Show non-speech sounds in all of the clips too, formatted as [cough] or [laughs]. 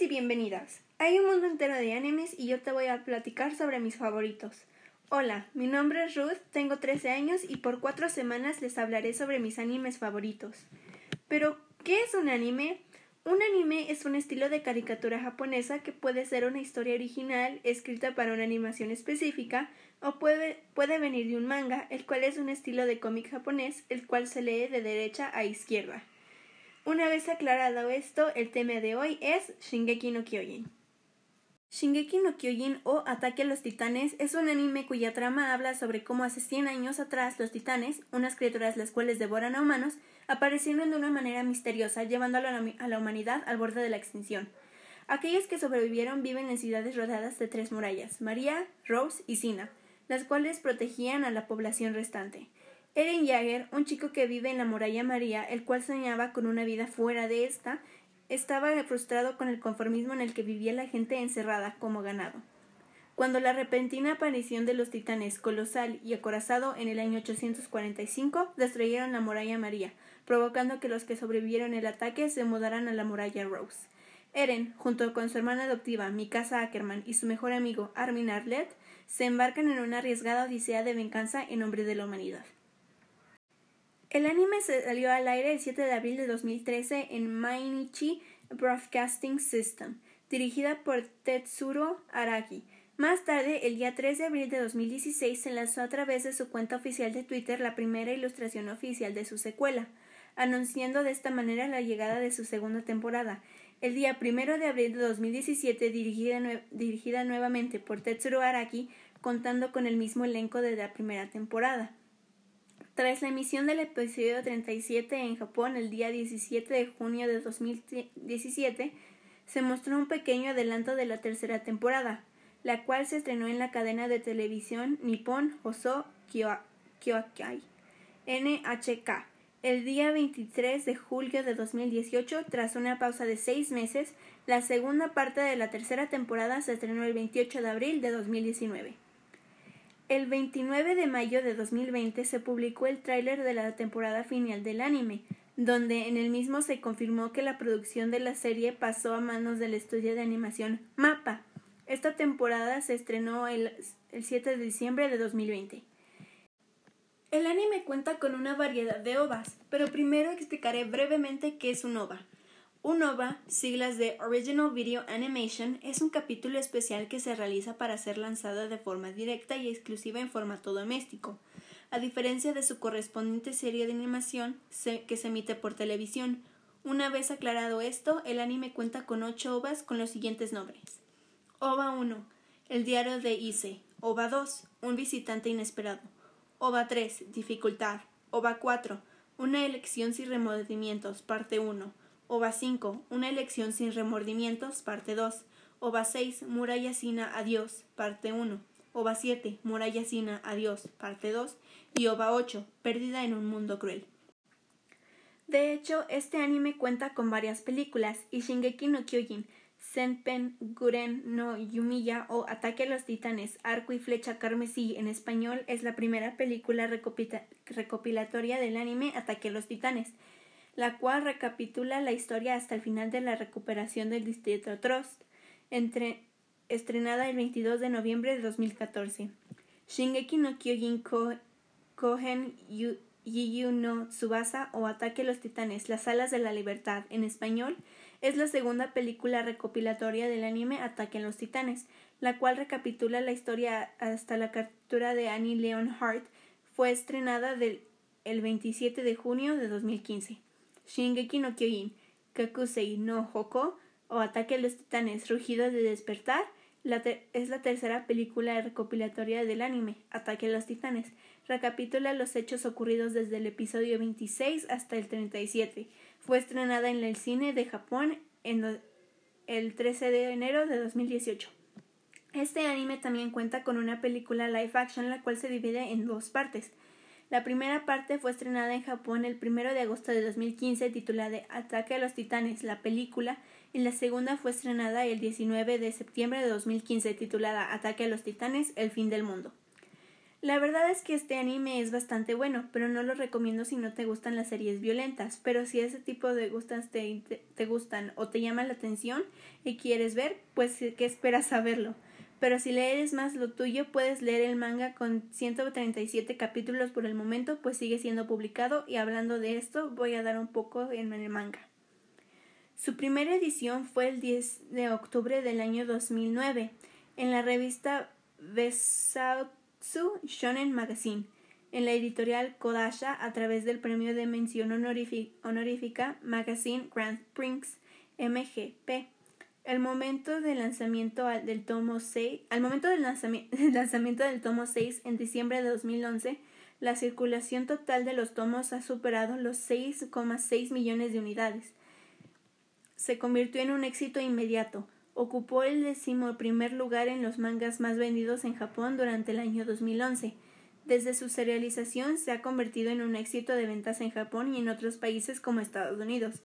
Y bienvenidas. Hay un mundo entero de animes y yo te voy a platicar sobre mis favoritos. Hola, mi nombre es Ruth, tengo 13 años y por cuatro semanas les hablaré sobre mis animes favoritos. Pero, ¿qué es un anime? Un anime es un estilo de caricatura japonesa que puede ser una historia original escrita para una animación específica o puede, puede venir de un manga, el cual es un estilo de cómic japonés, el cual se lee de derecha a izquierda. Una vez aclarado esto, el tema de hoy es Shingeki no Kyojin. Shingeki no Kyojin o Ataque a los Titanes es un anime cuya trama habla sobre cómo hace 100 años atrás los titanes, unas criaturas las cuales devoran a humanos, aparecieron de una manera misteriosa, llevando a la, humanidad al borde de la extinción. Aquellos que sobrevivieron viven en ciudades rodeadas de tres murallas, María, Rose y Sina, las cuales protegían a la población restante. Eren Jaeger, un chico que vive en la muralla María, el cual soñaba con una vida fuera de esta, estaba frustrado con el conformismo en el que vivía la gente encerrada como ganado. Cuando la repentina aparición de los titanes colosal y acorazado en el año 845 destruyeron la muralla María, provocando que los que sobrevivieron el ataque se mudaran a la muralla Rose. Eren, junto con su hermana adoptiva Mikasa Ackerman y su mejor amigo Armin Arlet, se embarcan en una arriesgada odisea de venganza en nombre de la humanidad. El anime salió al aire el 7 de abril de 2013 en Mainichi Broadcasting System, dirigida por Tetsuro Araki. Más tarde, el día 3 de abril de 2016, se lanzó a través de su cuenta oficial de Twitter la primera ilustración oficial de su secuela, anunciando de esta manera la llegada de su segunda temporada. El día 1 de abril de 2017, dirigida, dirigida nuevamente por Tetsuro Araki, contando con el mismo elenco de la primera temporada. Tras la emisión del episodio 37 en Japón el día 17 de junio de 2017, se mostró un pequeño adelanto de la tercera temporada, la cual se estrenó en la cadena de televisión Nippon Hoso Kyokai NHK el día 23 de julio de 2018, tras una pausa de seis meses, la segunda parte de la tercera temporada se estrenó el 28 de abril de 2019. El 29 de mayo de 2020 se publicó el tráiler de la temporada final del anime, donde en el mismo se confirmó que la producción de la serie pasó a manos del estudio de animación MAPA. Esta temporada se estrenó el, el 7 de diciembre de 2020. El anime cuenta con una variedad de ovas, pero primero explicaré brevemente qué es un OVA. Un OVA, siglas de Original Video Animation, es un capítulo especial que se realiza para ser lanzado de forma directa y exclusiva en formato doméstico, a diferencia de su correspondiente serie de animación que se emite por televisión. Una vez aclarado esto, el anime cuenta con ocho OVAs con los siguientes nombres. OVA 1. El diario de Ise. OVA 2. Un visitante inesperado. OVA 3. Dificultad. OVA 4. Una elección sin remordimientos. Parte 1. OVA 5, Una elección sin remordimientos, parte 2. OVA 6, Muralla Sina, adiós, parte 1. OVA 7, Muralla Sina, adiós, parte 2. Y OVA 8, Perdida en un mundo cruel. De hecho, este anime cuenta con varias películas, y Shingeki no Kyojin, Senpen Guren no Yumiya o Ataque a los Titanes, Arco y Flecha Carmesí en español es la primera película recopilatoria del anime Ataque a los Titanes la cual recapitula la historia hasta el final de la recuperación del Distrito Trust, entre, estrenada el 22 de noviembre de 2014. Shingeki no Kyojin Kohen Yiyu no Tsubasa o Ataque a los Titanes, las alas de la libertad, en español, es la segunda película recopilatoria del anime Ataque a los Titanes, la cual recapitula la historia hasta la captura de Annie Leonhardt, fue estrenada el 27 de junio de 2015. Shingeki no Kyojin, Kakusei no Hoko o Ataque a los Titanes, Rugidos de Despertar, es la tercera película recopilatoria del anime, Ataque a los Titanes. Recapitula los hechos ocurridos desde el episodio 26 hasta el 37. Fue estrenada en el cine de Japón el 13 de enero de 2018. Este anime también cuenta con una película live action la cual se divide en dos partes. La primera parte fue estrenada en Japón el 1 de agosto de 2015 titulada Ataque a los Titanes, la película, y la segunda fue estrenada el 19 de septiembre de 2015 titulada Ataque a los Titanes, el fin del mundo. La verdad es que este anime es bastante bueno, pero no lo recomiendo si no te gustan las series violentas. Pero si ese tipo de gustas te, te, gustan o te llama la atención y quieres ver, pues ¿qué esperas a verlo? Pero si lees más lo tuyo, puedes leer el manga con 137 capítulos por el momento, pues sigue siendo publicado y hablando de esto voy a dar un poco en el manga. Su primera edición fue el 10 de octubre del año 2009 en la revista Besatsu Shonen Magazine, en la editorial Kodasha a través del premio de mención honorífica Magazine Grand Prix MGP. Momento [laughs] del lanzamiento del tomo 6, al momento del, lanzamiento del tomo 6 en diciembre de 2011, la circulación total de los tomos ha superado los 6,6 millones de unidades. Se convirtió en un éxito inmediato, ocupó el primer lugar en los mangas más vendidos en Japón durante el año 2011. Desde su serialización se ha convertido en un éxito de ventas en Japón y en otros países como Estados Unidos.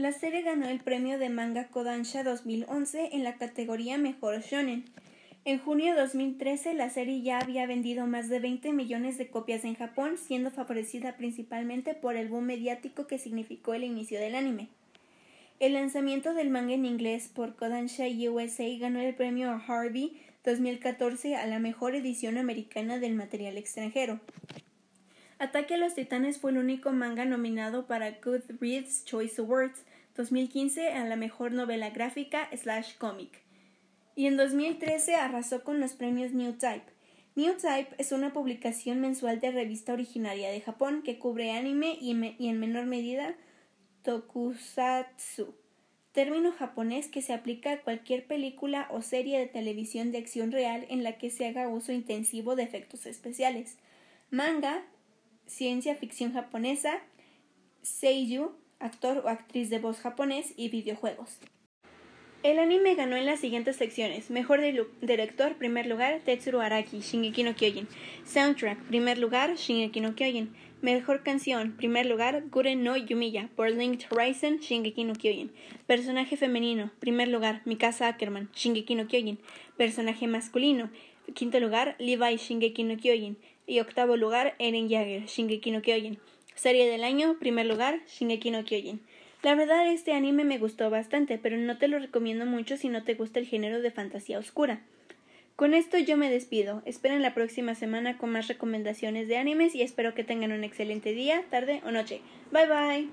La serie ganó el premio de manga Kodansha 2011 en la categoría Mejor Shonen. En junio de 2013 la serie ya había vendido más de 20 millones de copias en Japón, siendo favorecida principalmente por el boom mediático que significó el inicio del anime. El lanzamiento del manga en inglés por Kodansha USA ganó el premio Harvey 2014 a la mejor edición americana del material extranjero. Ataque a los Titanes fue el único manga nominado para Goodreads Choice Awards 2015 a la mejor novela gráfica slash cómic. Y en 2013 arrasó con los premios New Type. New Type es una publicación mensual de revista originaria de Japón que cubre anime y, en menor medida tokusatsu, término japonés que se aplica a cualquier película o serie de televisión de acción real en la que se haga uso intensivo de efectos especiales. Manga, ciencia ficción japonesa, seiyuu, actor o actriz de voz japonés y videojuegos. El anime ganó en las siguientes secciones: Mejor director, primer lugar, Tetsuro Araki, Shingeki no Kyojin. Soundtrack, primer lugar, Shingeki no Kyojin. Mejor canción, primer lugar, Guren no Yumiya, por Linked Horizon, Shingeki no Kyojin. Personaje femenino, primer lugar, Mikasa Ackerman, Shingeki no Kyojin. Personaje masculino, quinto lugar, Levi, Shingeki no Kyojin. Y octavo lugar, Eren Jaeger, Shingeki no Kyojin. Serie del año, primer lugar, Shingeki no Kyojin. La verdad este anime me gustó bastante, pero no te lo recomiendo mucho si no te gusta el género de fantasía oscura. Con esto yo me despido. Esperen la próxima semana con más recomendaciones de animes y espero que tengan un excelente día, tarde o noche. Bye bye.